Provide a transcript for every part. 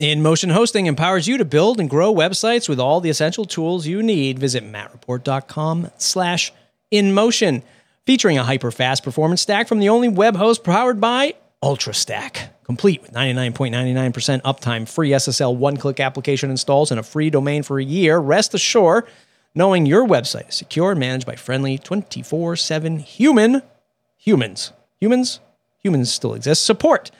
InMotion Hosting empowers you to build and grow websites with all the essential tools you need. Visit mattreport.com slash InMotion. Featuring a hyper-fast performance stack from the only web host powered by UltraStack. Complete with 99.99% uptime, free SSL one-click application installs, and a free domain for a year. Rest assured, knowing your website is secure and managed by friendly 24-7 human humans. Humans? Humans still exist. Support.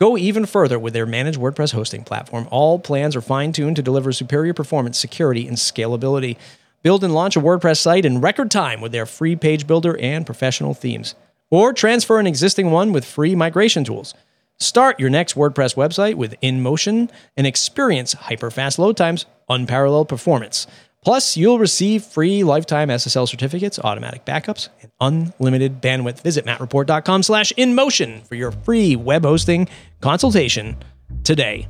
Go even further with their managed WordPress hosting platform. All plans are fine tuned to deliver superior performance, security, and scalability. Build and launch a WordPress site in record time with their free page builder and professional themes. Or transfer an existing one with free migration tools. Start your next WordPress website with InMotion and experience hyper-fast load times, unparalleled performance. Plus, you'll receive free lifetime SSL certificates, automatic backups, and unlimited bandwidth. Visit mattreport.com slash InMotion for your free web hosting consultation today.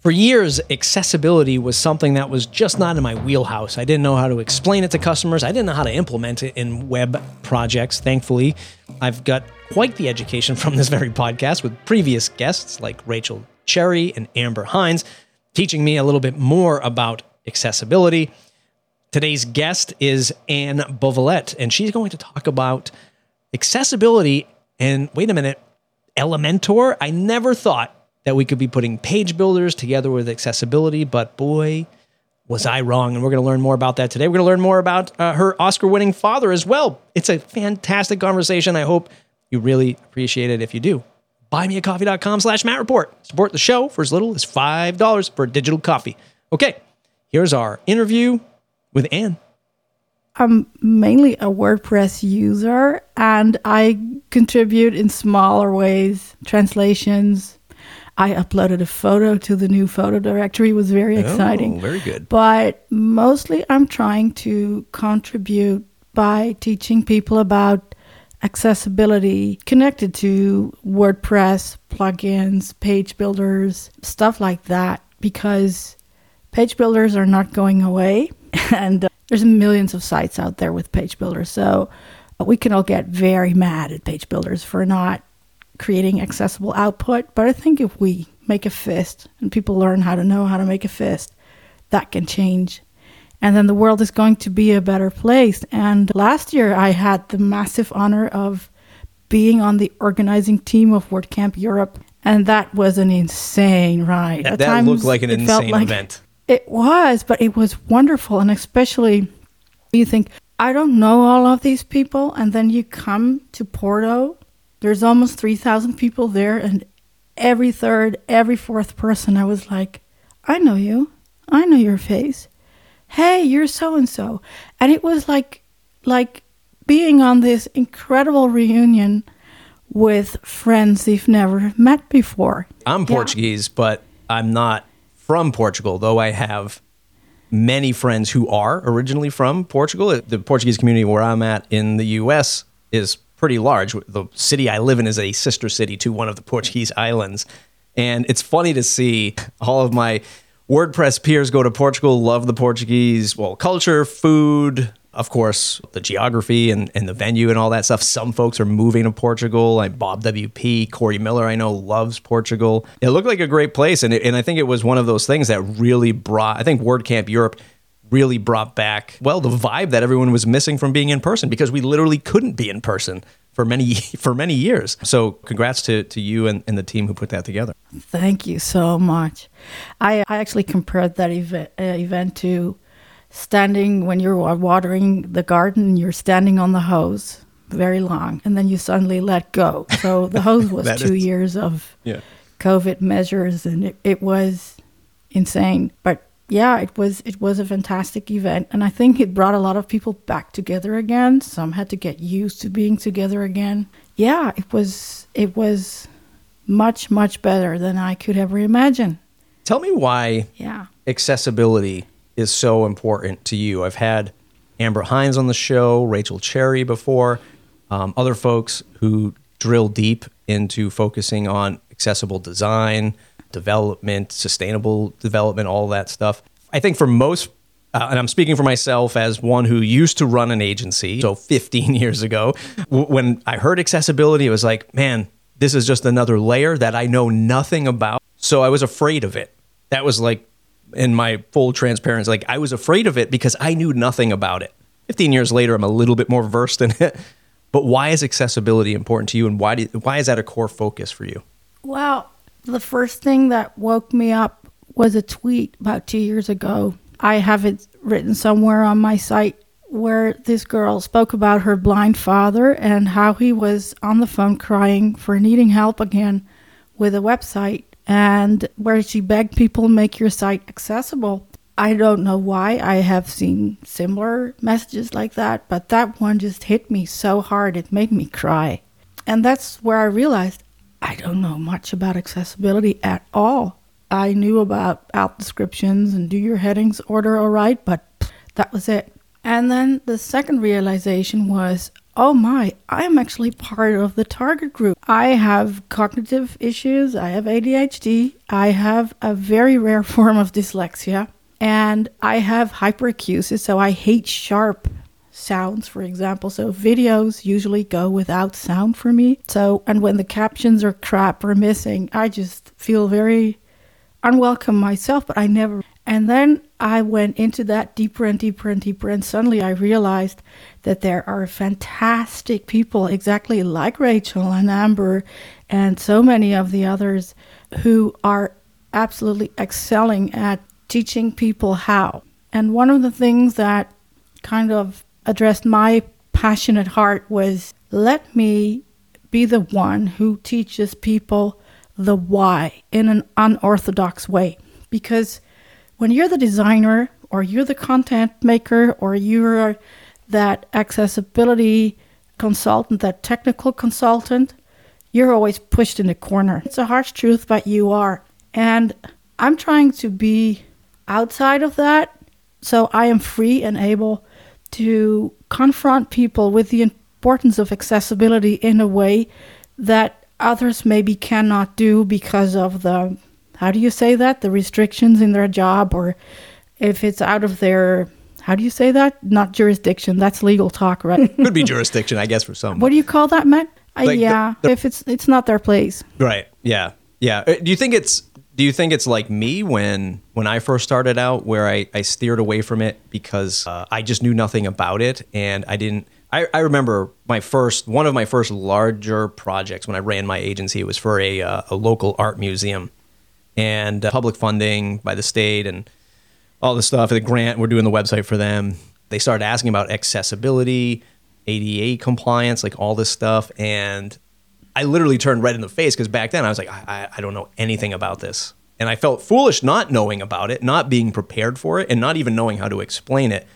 For years, accessibility was something that was just not in my wheelhouse. I didn't know how to explain it to customers. I didn't know how to implement it in web projects. Thankfully, I've got quite the education from this very podcast with previous guests like Rachel Cherry and Amber Hinds, teaching me a little bit more about accessibility. Today's guest is Anne Bovelett, and she's going to talk about accessibility. And wait a minute, Elementor? I never thought that we could be putting page builders together with accessibility, but boy, was I wrong. And we're going to learn more about that today. We're going to learn more about uh, her Oscar winning father as well. It's a fantastic conversation. I hope you really appreciate it if you do. Buymeacoffee.com slash Matt Report. Support the show for as little as $5 for a digital coffee. Okay, here's our interview with Anne. I'm mainly a WordPress user and I contribute in smaller ways, translations. I uploaded a photo to the new photo directory. It was very oh, exciting. Oh, very good. But mostly I'm trying to contribute by teaching people about accessibility connected to WordPress, plugins, page builders, stuff like that, because page builders are not going away. and uh, there's millions of sites out there with page builders. So uh, we can all get very mad at page builders for not creating accessible output. But I think if we make a fist and people learn how to know how to make a fist, that can change. And then the world is going to be a better place. And last year, I had the massive honor of being on the organizing team of WordCamp Europe. And that was an insane ride. That, that looked like an insane like, event. It was, but it was wonderful. And especially, you think, I don't know all of these people. And then you come to Porto, there's almost 3,000 people there. And every third, every fourth person, I was like, I know you. I know your face. Hey, you're so and so. And it was like, like being on this incredible reunion with friends they've never met before. I'm Portuguese, yeah. but I'm not from Portugal, though I have many friends who are originally from Portugal. Uh, the Portuguese community where I'm at in the US is pretty large. The city I live in is a sister city to one of the Portuguese islands. And it's funny to see all of my WordPress peers go to Portugal, love the Portuguese, well, culture, food, of course, the geography and, and the venue and all that stuff. Some folks are moving to Portugal. Like Bob WP, Corey Miller, I know, loves Portugal. It looked like a great place. And, it, and I think it was one of those things that really brought, I think WordCamp Europe really brought back, well, the vibe that everyone was missing from being in person because we literally couldn't be in person for many for many years. So congrats to, to you and, and the team who put that together. Thank you so much. I, I actually compared that event, uh, event to standing when you're watering the garden, you're standing on the hose very long, and then you suddenly let go. So the hose was two is, years of yeah. COVID measures, and it, it was insane. But yeah, it was it was a fantastic event, and I think it brought a lot of people back together again. Some had to get used to being together again. Yeah, it was it was much much better than I could ever imagine. Tell me why yeah. accessibility is so important to you. I've had Amber Hinds on the show, Rachel Cherry before, um, other folks who drill deep into focusing on accessible design, development, sustainable development, all that stuff. I think for most, uh, and I'm speaking for myself as one who used to run an agency, so 15 years ago, w- when I heard accessibility, it was like, man, this is just another layer that I know nothing about. So I was afraid of it that was like in my full transparency. Like I was afraid of it because I knew nothing about it. 15 years later, I'm a little bit more versed in it. But why is accessibility important to you, and why do, why is that a core focus for you? Well, the first thing that woke me up was a tweet about two years ago. I have it written somewhere on my site where this girl spoke about her blind father and how he was on the phone crying for needing help again with a website and where she begged people make your site accessible. I don't know why I have seen similar messages like that, but that one just hit me so hard it made me cry. And that's where I realized I don't know much about accessibility at all. I knew about alt descriptions and do your headings order all right, but that was it. And then the second realization was oh my, I am actually part of the target group. I have cognitive issues, I have ADHD, I have a very rare form of dyslexia, and I have hyperacusis, so I hate sharp sounds, for example. So videos usually go without sound for me. So, and when the captions are crap or missing, I just feel very unwelcome myself, but I never. And then I went into that deeper and deeper and deeper, and suddenly I realized that there are fantastic people, exactly like Rachel and Amber, and so many of the others who are absolutely excelling at teaching people how. And one of the things that kind of addressed my passionate heart was let me be the one who teaches people the why in an unorthodox way. Because when you're the designer or you're the content maker or you're that accessibility consultant, that technical consultant, you're always pushed in the corner. It's a harsh truth, but you are. And I'm trying to be outside of that so I am free and able to confront people with the importance of accessibility in a way that others maybe cannot do because of the how do you say that? The restrictions in their job or if it's out of their how do you say that? Not jurisdiction. That's legal talk right? Could be jurisdiction i guess for some. What do you call that matt? Uh, yeah the, the, if it's it's not their place. Right yeah yeah. Uh, do you think it's do you think it's like me when when i first started out where i, I steered away from it because uh, i just knew nothing about it and i didn't I, I remember my first one of my first larger projects when I ran my agency. It was for a, uh, a local art museum, and uh, public funding by the state and all the stuff. The grant, we're doing the website for them. They started asking about accessibility, ADA compliance, like all this stuff. And I literally turned red in the face because back then I was like, I, I don't know anything about this. And I felt foolish not knowing about it, not being prepared for it, and not even knowing how to explain it.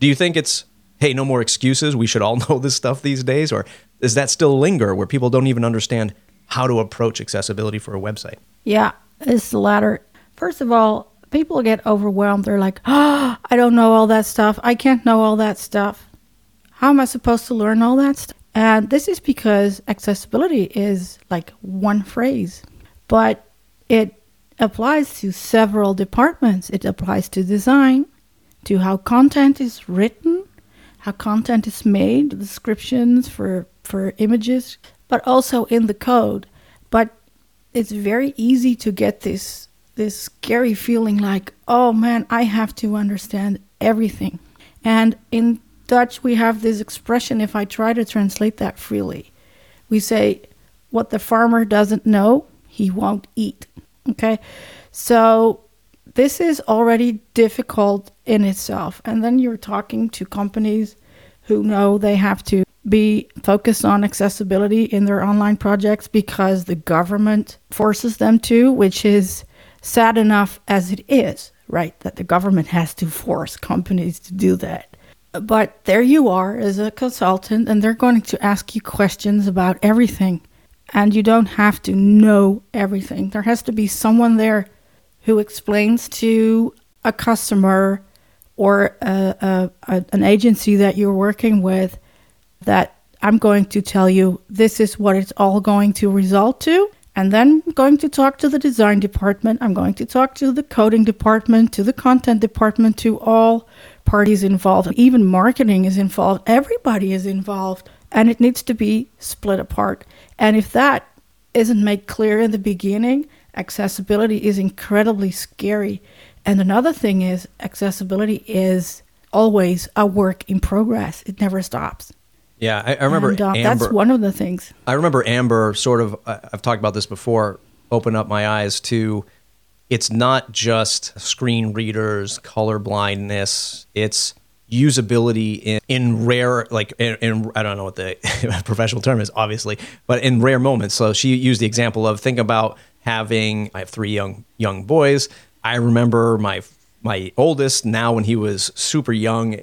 Do you think it's, hey, no more excuses? We should all know this stuff these days? Or does that still linger where people don't even understand how to approach accessibility for a website? Yeah, it's the latter. First of all, people get overwhelmed. They're like, oh, I don't know all that stuff. I can't know all that stuff. How am I supposed to learn all that stuff? And this is because accessibility is like one phrase, but it applies to several departments. It applies to design, to how content is written, how content is made, descriptions for, for images, but also in the code. But it's very easy to get this this scary feeling like, oh man, I have to understand everything. And in Dutch, we have this expression, if I try to translate that freely, we say, what the farmer doesn't know, he won't eat. Okay? So this is already difficult in itself. And then you're talking to companies who know they have to be focused on accessibility in their online projects because the government forces them to, which is sad enough as it is, right? That the government has to force companies to do that. But there you are as a consultant, and they're going to ask you questions about everything. And you don't have to know everything. There has to be someone there who explains to a customer or a, a, a, an agency that you're working with that I'm going to tell you this is what it's all going to result to. And then I'm going to talk to the design department. I'm going to talk to the coding department, to the content department, to all parties involved. Even marketing is involved. Everybody is involved. And it needs to be split apart. And if that isn't made clear in the beginning, accessibility is incredibly scary. And another thing is, accessibility is always a work in progress, it never stops. Yeah, I, I remember And, Amber. that's one of the things. I remember Amber sort of, I've talked about this before, open up my eyes to it's not just screen readers, color blindness, it's usability in, in rare, like, in, in, I don't know what the professional term is, obviously, but in rare moments. So she used the example of think about having, I have three young, young boys. I remember my, my oldest now when he was super young,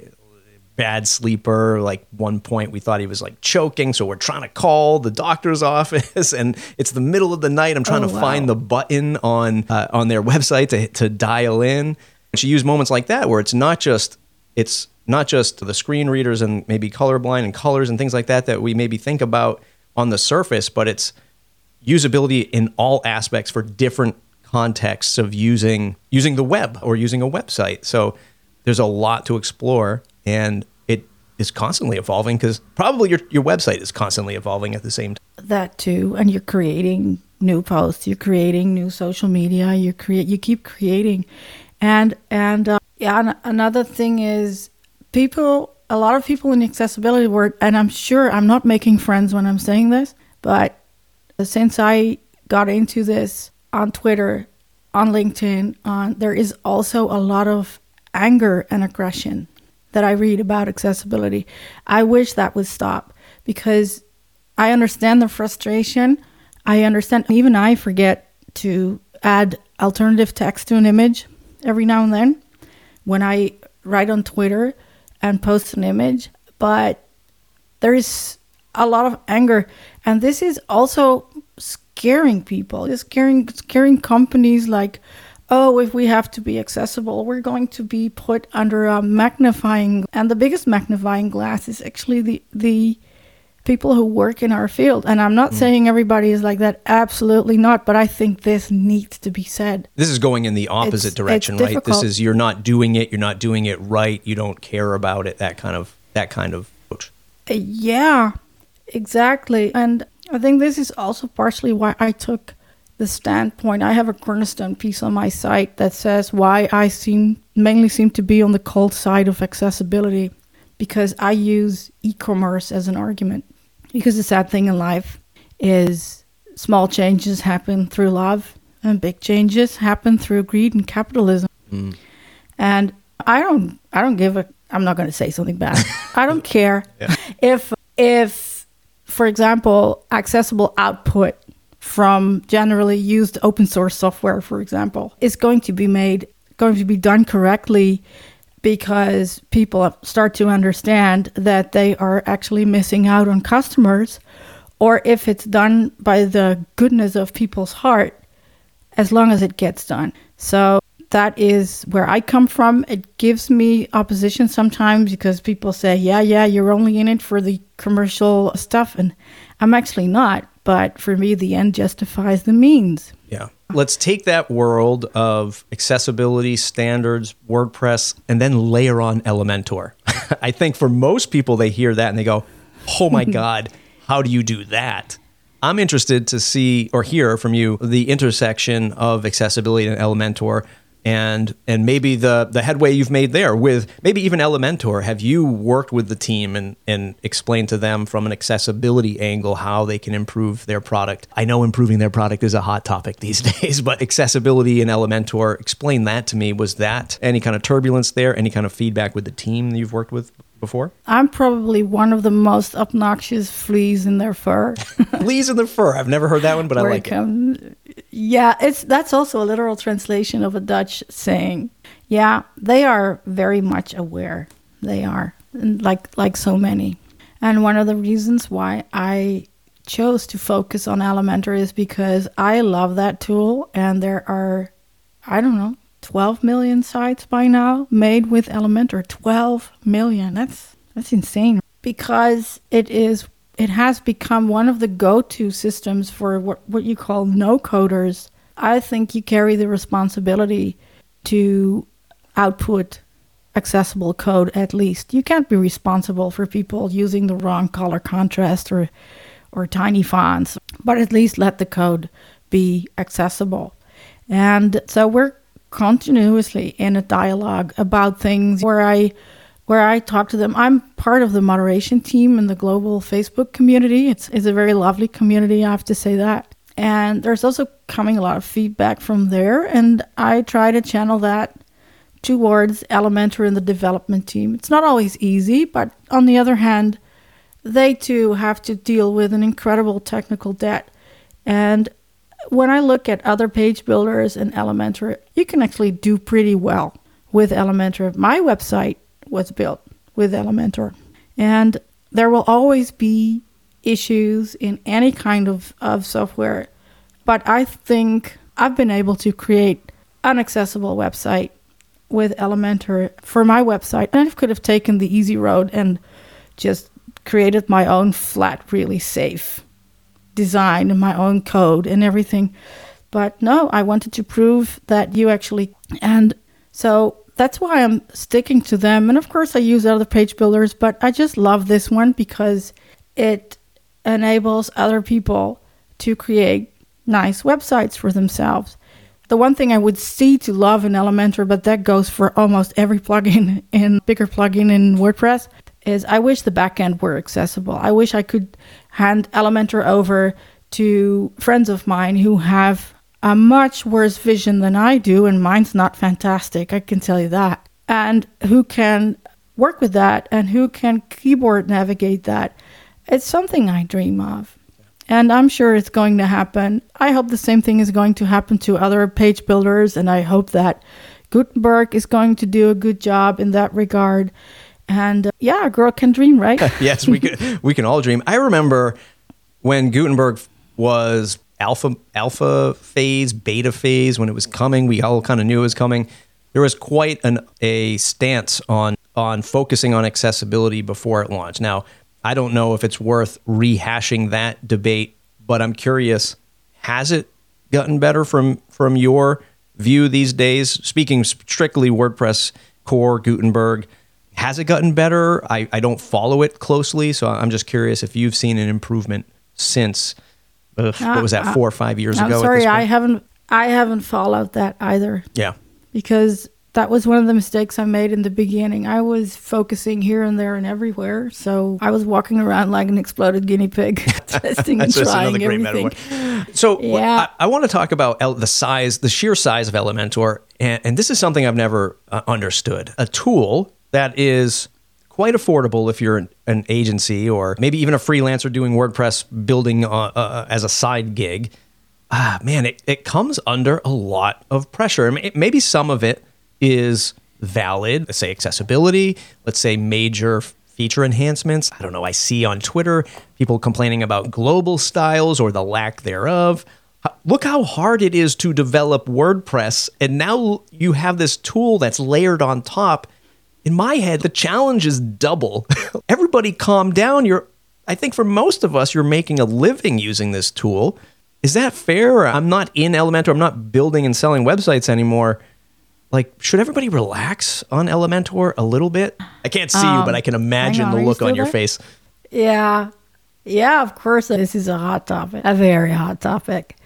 bad sleeper. Like one point, we thought he was like choking, so we're trying to call the doctor's office, and it's the middle of the night. I'm trying Oh, to wow. find the button on uh, on their website to to dial in. She used moments like that where it's not just it's not just the screen readers and maybe colorblind and colors and things like that that we maybe think about on the surface, but it's usability in all aspects for different contexts of using using the web or using a website. So there's a lot to explore and it is constantly evolving because probably your, your website is constantly evolving at the same time. that too and you're creating new posts you're creating new social media you create you keep creating and and uh, yeah an- another thing is people a lot of people in accessibility world and i'm sure i'm not making friends when i'm saying this but since i got into this on twitter on linkedin on there is also a lot of anger and aggression that i read about accessibility i wish that would stop because I understand the frustration. I understand. Even I forget to add alternative text to an image every now and then when I write on Twitter and post an image. But there is a lot of anger, and this is also scaring people. It's scaring scaring companies like, oh, if we have to be accessible, we're going to be put under a magnifying, and the biggest magnifying glass is actually the the people who work in our field. And I'm not Hmm. saying everybody is like that, absolutely not. But I think this needs to be said. This is going in the opposite It's- direction, it's right? This is you're not doing it, you're not doing it right, you don't care about it, that kind of that kind of approach. Uh, Yeah, exactly. And I think this is also partially why I took the standpoint. I have a cornerstone piece on my site that says why I seem mainly seem to be on the cold side of accessibility because I use e-commerce as an argument. Because the sad thing in life is small changes happen through love and big changes happen through greed and capitalism. Hmm. And I don't I don't give a I'm not going to say something bad. I don't care if if for example accessible output from generally used open source software for example is going to be made going to be done correctly because people start to understand that they are actually missing out on customers or if it's done by the goodness of people's heart as long as it gets done. So that is where I come from. It gives me opposition sometimes because people say, yeah, yeah, you're only in it for the commercial stuff. And I'm actually not. But for me, the end justifies the means. Yeah. Let's take that world of accessibility standards, WordPress, and then layer on Elementor. I think for most people, they hear that and they go, oh my God, how do you do that? I'm interested to see or hear from you the intersection of accessibility and Elementor and and maybe the the headway you've made there with maybe even Elementor. Have you worked with the team and and explained to them from an accessibility angle how they can improve their product? I know improving their product is a hot topic these days, but accessibility in Elementor, explain that to me. Was that any kind of turbulence there? Any kind of feedback with the team that you've worked with before? I'm probably one of the most obnoxious fleas in their fur. Fleas in the fur. I've never heard that one, but I like it. Yeah, it's that's also a literal translation of a Dutch saying. Yeah, they are very much aware. They are like like so many. And one of the reasons why I chose to focus on Elementor is because I love that tool and there are I don't know, 12 million sites by now made with Elementor. 12 million. That's that's insane because it is it has become one of the go-to systems for what what you call no coders. I think you carry the responsibility to output accessible code at least. You can't be responsible for people using the wrong color contrast or or tiny fonts, but at least let the code be accessible. And so we're continuously in a dialogue about things where I where I talk to them. I'm part of the moderation team in the global Facebook community. It's it's a very lovely community, I have to say that. And there's also coming a lot of feedback from there and I try to channel that towards Elementor and the development team. It's not always easy, but on the other hand, they too have to deal with an incredible technical debt. And when I look at other page builders and Elementor, you can actually do pretty well with Elementor. My website was built with Elementor. And there will always be issues in any kind of, of software. But I think I've been able to create an accessible website with Elementor for my website. And I could have taken the easy road and just created my own flat, really safe design and my own code and everything. But no, I wanted to prove that you actually. And so that's why I'm sticking to them. And of course, I use other page builders, but I just love this one because it enables other people to create nice websites for themselves. The one thing I would see to love in Elementor, but that goes for almost every plugin in bigger plugin in WordPress, is I wish the backend were accessible. I wish I could hand Elementor over to friends of mine who have a much worse vision than I do, and mine's not fantastic, I can tell you that, and who can work with that and who can keyboard navigate that. It's something I dream of. And I'm sure it's going to happen. I hope the same thing is going to happen to other page builders, and I hope that Gutenberg is going to do a good job in that regard. And uh, yeah, a girl can dream, right? yes, we can. we can all dream. I remember when Gutenberg was alpha alpha phase, beta phase when it was coming. We all kind of knew it was coming. There was quite an a stance on on focusing on accessibility before it launched. Now, I don't know if it's worth rehashing that debate, but I'm curious, has it gotten better from from your view these days? Speaking strictly WordPress core Gutenberg, has it gotten better? I, I don't follow it closely, so I'm just curious if you've seen an improvement since ugh, what was that uh, four or five years I'm ago? Sorry, I haven't I haven't followed that either. Yeah, because that was one of the mistakes I made in the beginning. I was focusing here and there and everywhere. So I was walking around like an exploded guinea pig, testing and trying everything. So yeah. I, I, want to talk about the size, the sheer size of Elementor. And, and this is something I've never uh, understood. A tool that is quite affordable if you're an, an, agency or maybe even a freelancer doing WordPress building uh, uh, as a side gig. Ah, man, it, it comes under a lot of pressure. Maybe some of it is valid. Let's say accessibility, let's say major feature enhancements. I don't know. I see on Twitter people complaining about global styles or the lack thereof. Look how hard it is to develop WordPress. And now you have this tool that's layered on top. In my head, the challenge is double. Everybody calm down. You're I think for most of us, you're making a living using this tool. Is that fair? I'm not in Elementor. I'm not building and selling websites anymore like should everybody relax on Elementor a little bit? I can't see um, you, but I can imagine on, the look on your there? face. Yeah. Yeah, of course this is a hot topic. A very hot topic.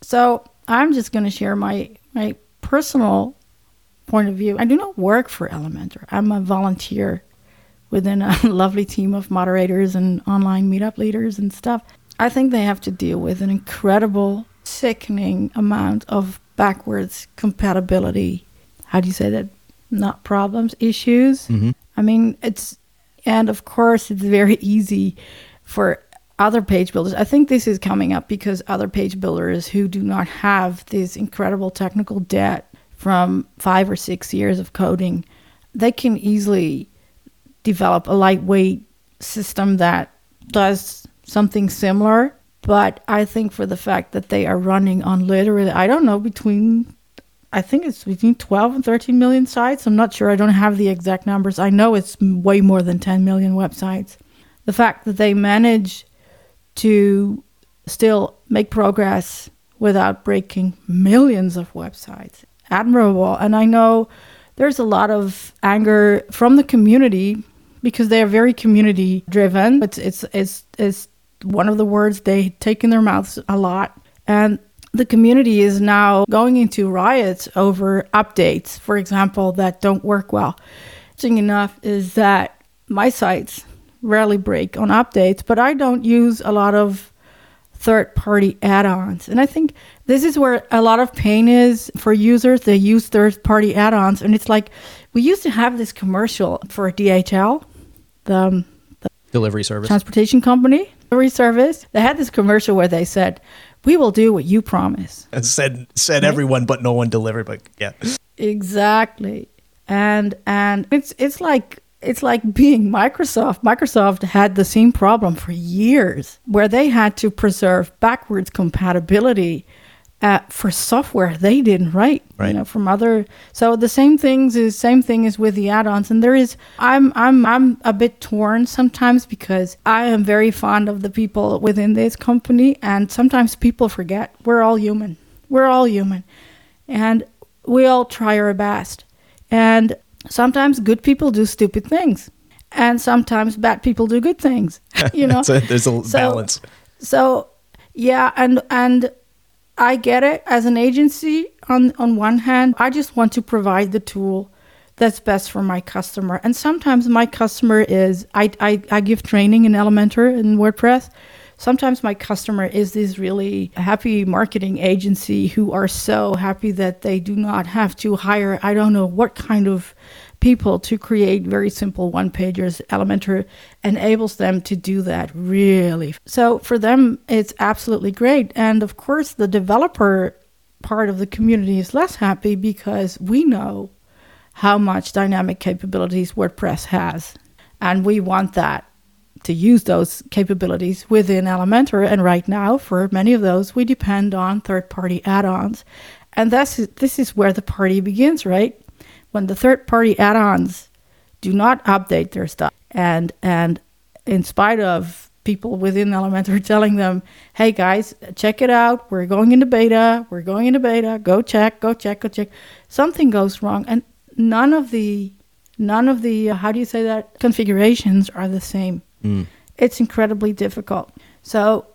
So, I'm just going to share my my personal point of view. I do not work for Elementor. I'm a volunteer within a lovely team of moderators and online meetup leaders and stuff. I think they have to deal with an incredible, sickening amount of backwards compatibility how do you say that? Not problems, issues. Mm-hmm. I mean, it's, and of course, it's very easy for other page builders. I think this is coming up because other page builders who do not have this incredible technical debt from five or six years of coding, they can easily develop a lightweight system that does something similar. But I think for the fact that they are running on literally, I don't know, between I think it's between 12 and 13 million sites. I'm not sure. I don't have the exact numbers. I know it's way more than 10 million websites. The fact that they manage to still make progress without breaking millions of websites, admirable. And I know there's a lot of anger from the community because they are very community driven. It's it's it's it's one of the words they take in their mouths a lot. And the community is now going into riots over updates, for example, that don't work well. Interesting enough is that my sites rarely break on updates, but I don't use a lot of third party add ons. And I think this is where a lot of pain is for users. They use third party add ons. And it's like we used to have this commercial for DHL, the, um, the delivery service, transportation company, delivery service. They had this commercial where they said, we will do what you promise. And said said right? everyone, but no one delivered. But yeah, exactly. And and it's it's like it's like being Microsoft. Microsoft had the same problem for years where they had to preserve backwards compatibility uh, for software they didn't write, right. you know, from other. So the same things is same thing is with the add-ons, and there is. I'm I'm I'm a bit torn sometimes because I am very fond of the people within this company, and sometimes people forget we're all human. We're all human, and we all try our best. And sometimes good people do stupid things, and sometimes bad people do good things. You know, a, there's a so, balance. So yeah, and and I get it as an agency on on one hand, I just want to provide the tool that's best for my customer. And sometimes my customer is I I, I give training in Elementor and WordPress. Sometimes my customer is this really happy marketing agency who are so happy that they do not have to hire I don't know what kind of people to create very simple one pagers. Elementor enables them to do that really. So for them, it's absolutely great. And of course, the developer part of the community is less happy because we know how much dynamic capabilities WordPress has. And we want that to use those capabilities within Elementor. And right now, for many of those, we depend on third party add ons. And that's, this is where the party begins, right? When the third party add-ons do not update their stuff and and in spite of people within Elementor telling them, "Hey guys, check it out. We're going into beta. We're going into beta. Go check. Go check. Go check." Something goes wrong, and none of the none of the uh, how do you say that configurations are the same. Mm. It's incredibly difficult. So,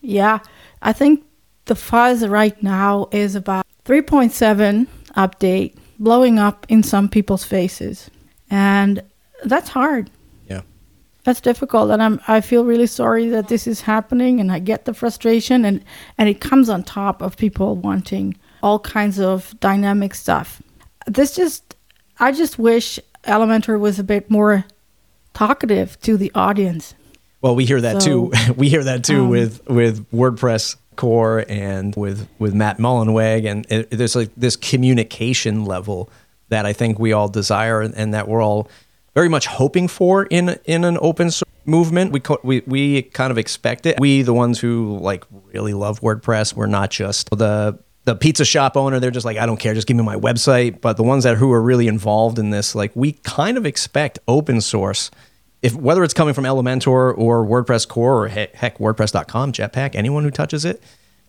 yeah, I think the fuzz right now is about 3.7 update blowing up in some people's faces. And that's hard. Yeah. That's difficult and I'm I feel really sorry that this is happening and I get the frustration and and it comes on top of people wanting all kinds of dynamic stuff. This just I just wish Elementor was a bit more talkative to the audience. Well, we hear that so, too. we hear that too um, with with WordPress core and with with Matt Mullenweg, and it, there's like this communication level that I think we all desire and that we're all very much hoping for in in an open source movement. We co- we we kind of expect it. We the ones who like really love WordPress. We're not just the the pizza shop owner. They're just like I don't care. Just give me my website. But the ones that who are really involved in this, like we kind of expect open source if whether it's coming from Elementor or WordPress core or heck, heck WordPress.com, Jetpack, anyone who touches it,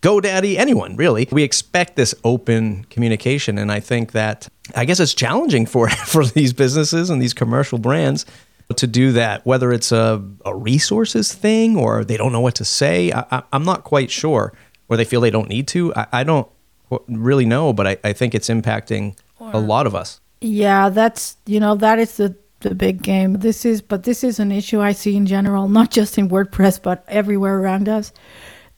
GoDaddy, anyone really, we expect this open communication, and I think that I guess it's challenging for for these businesses and these commercial brands to do that. Whether it's a, a resources thing or they don't know what to say, I, am not quite sure, or they feel they don't need to. I, I don't really know, but I, I think it's impacting or, a lot of us. Yeah, that's you know that is the the big game. This is, but this is an issue I see in general, not just in WordPress, but everywhere around us.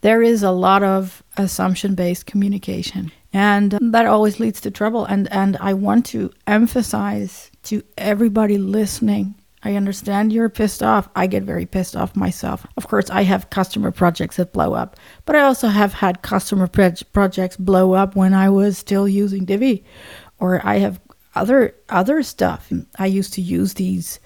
There is a lot of assumption based communication, and that always leads to trouble. And, and I want to emphasize to everybody listening I understand you're pissed off. I get very pissed off myself. Of course, I have customer projects that blow up, but I also have had customer pro- projects blow up when I was still using Divi, or I have other other stuff. I used to use these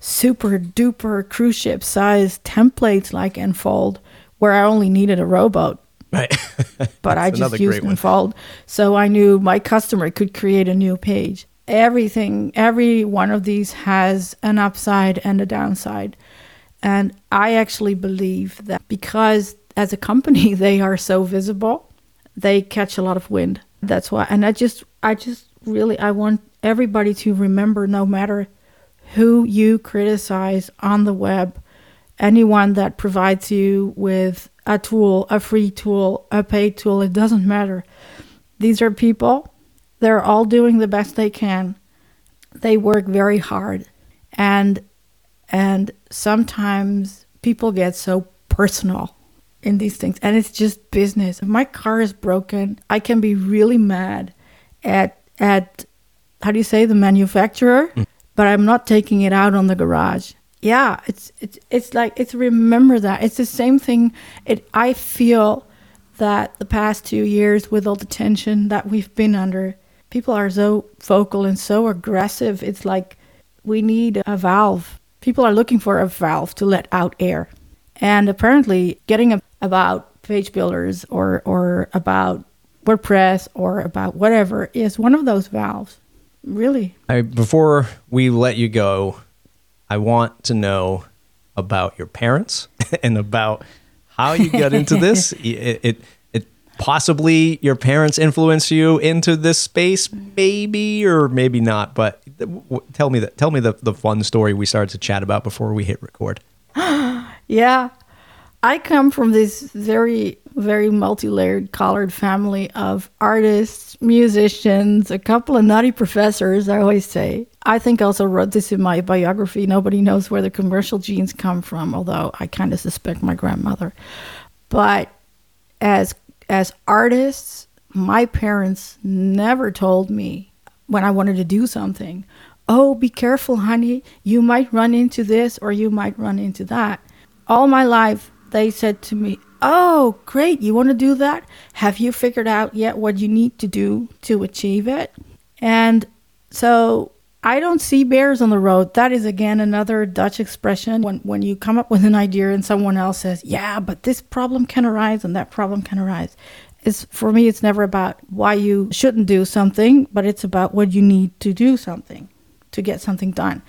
super duper cruise ship size templates like Enfold, where I only needed a rowboat. Right. but I just used Enfold. So I knew my customer could create a new page. Everything, every one of these has an upside and a downside. And I actually believe that because as a company they are so visible, they catch a lot of wind. That's why and I just I just really I want everybody to remember no matter who you criticize on the web, anyone that provides you with a tool, a free tool, a paid tool, it doesn't matter. These are people, they're all doing the best they can. They work very hard. And and sometimes people get so personal in these things and it's just business. If my car is broken, I can be really mad at at how do you say the manufacturer, mm. but I'm not taking it out on the garage. Yeah, it's it's it's like it's remember that. It's the same thing it I feel that the past 2 years with all the tension that we've been under, people are so vocal and so aggressive. It's like we need a valve. People are looking for a valve to let out air. And apparently, getting a, about page builders or, or about WordPress or about whatever is one of those valves. Really. I, before we let you go, I want to know about your parents and about how you got into this. It, it, it, possibly your parents influenced you into this space, maybe or maybe not. But tell me that. Tell me the the fun story we started to chat about before we hit record. yeah. I come from this very, very multi layered, collared family of artists, musicians, a couple of nutty professors, I always say. I think I also wrote this in my biography. Nobody knows where the commercial genes come from, although I kind of suspect my grandmother. But as as artists, my parents never told me when I wanted to do something, oh, be careful, honey. You might run into this or you might run into that all my life they said to me, Oh, great, you want to do that? Have you figured out yet what you need to do to achieve it? And so I don't see bears on the road. That is again another Dutch expression when, when you come up with an idea and someone else says, Yeah, but this problem can arise and that problem can arise. It's for me it's never about why you shouldn't do something, but it's about what you need to do something to get something done.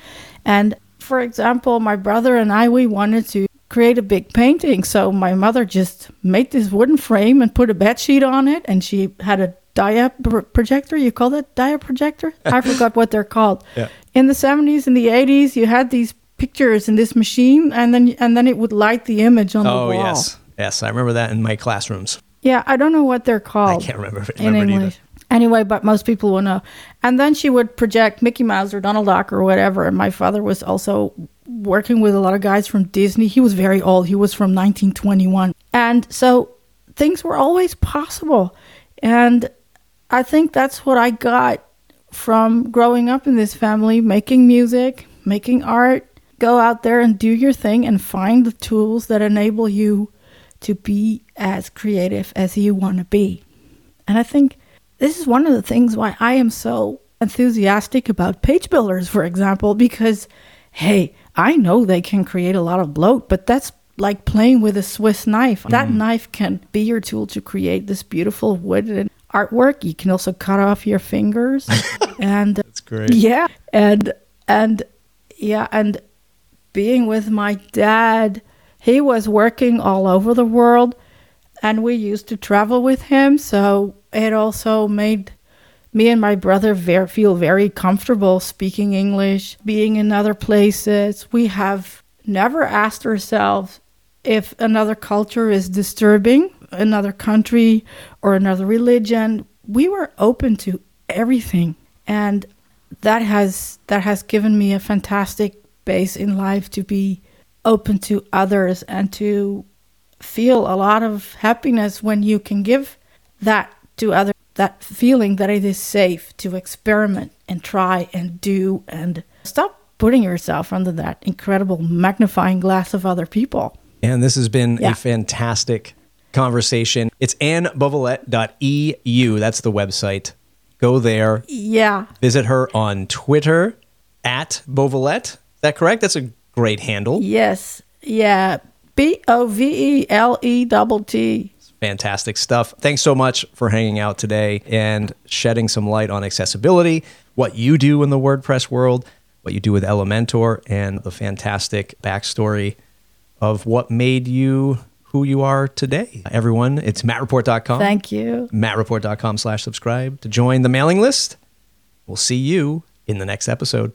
And for example, my brother and I we wanted to create a big painting. So my mother just made this wooden frame and put a bed sheet on it, and she had a dia projector. You call that dia projector? I forgot what they're called. Yeah. In the seventies and the eighties, you had these pictures in this machine, and then and then it would light the image on oh, the wall. Oh yes, yes, I remember that in my classrooms. Yeah, I don't know what they're called. I can't remember, in English. Anyway, but most people will know. And then she would project Mickey Mouse or Donald Duck or whatever. And my father was also working with a lot of guys from Disney. He was very old. He was from 1921. And so things were always possible. And I think that's what I got from growing up in this family, making music, making art. Go out there and do your thing and find the tools that enable you to be as creative as you want to be. And I think this is one of the things why I am so enthusiastic about page builders, for example, because hey, I know they can create a lot of bloat, but that's like playing with a Swiss knife. Mm. That knife can be your tool to create this beautiful wooden artwork. You can also cut off your fingers. and that's great. Yeah. And, and, yeah. And being with my dad, he was working all over the world and we used to travel with him. So it also made me and my brother very, feel very comfortable speaking English, being in other places. We have never asked ourselves if another culture is disturbing, another country or another religion. We were open to everything. And that has that has given me a fantastic base in life to be open to others and to feel a lot of happiness when you can give that to other that feeling that it is safe to experiment and try and do and stop putting yourself under that incredible magnifying glass of other people. And this has been yeah. a fantastic conversation. It's annebovelett.eu. That's the website. Go there. Yeah. Visit her on Twitter at Bovelett. Is that correct? That's a great handle. Yes. Yeah. B O V E L E double T fantastic stuff. Thanks so much for hanging out today and shedding some light on accessibility, what you do in the WordPress world, what you do with Elementor, and the fantastic backstory of what made you who you are today. Everyone, it's mattreport.com. Thank you. mattreport.com slash subscribe to join the mailing list. We'll see you in the next episode.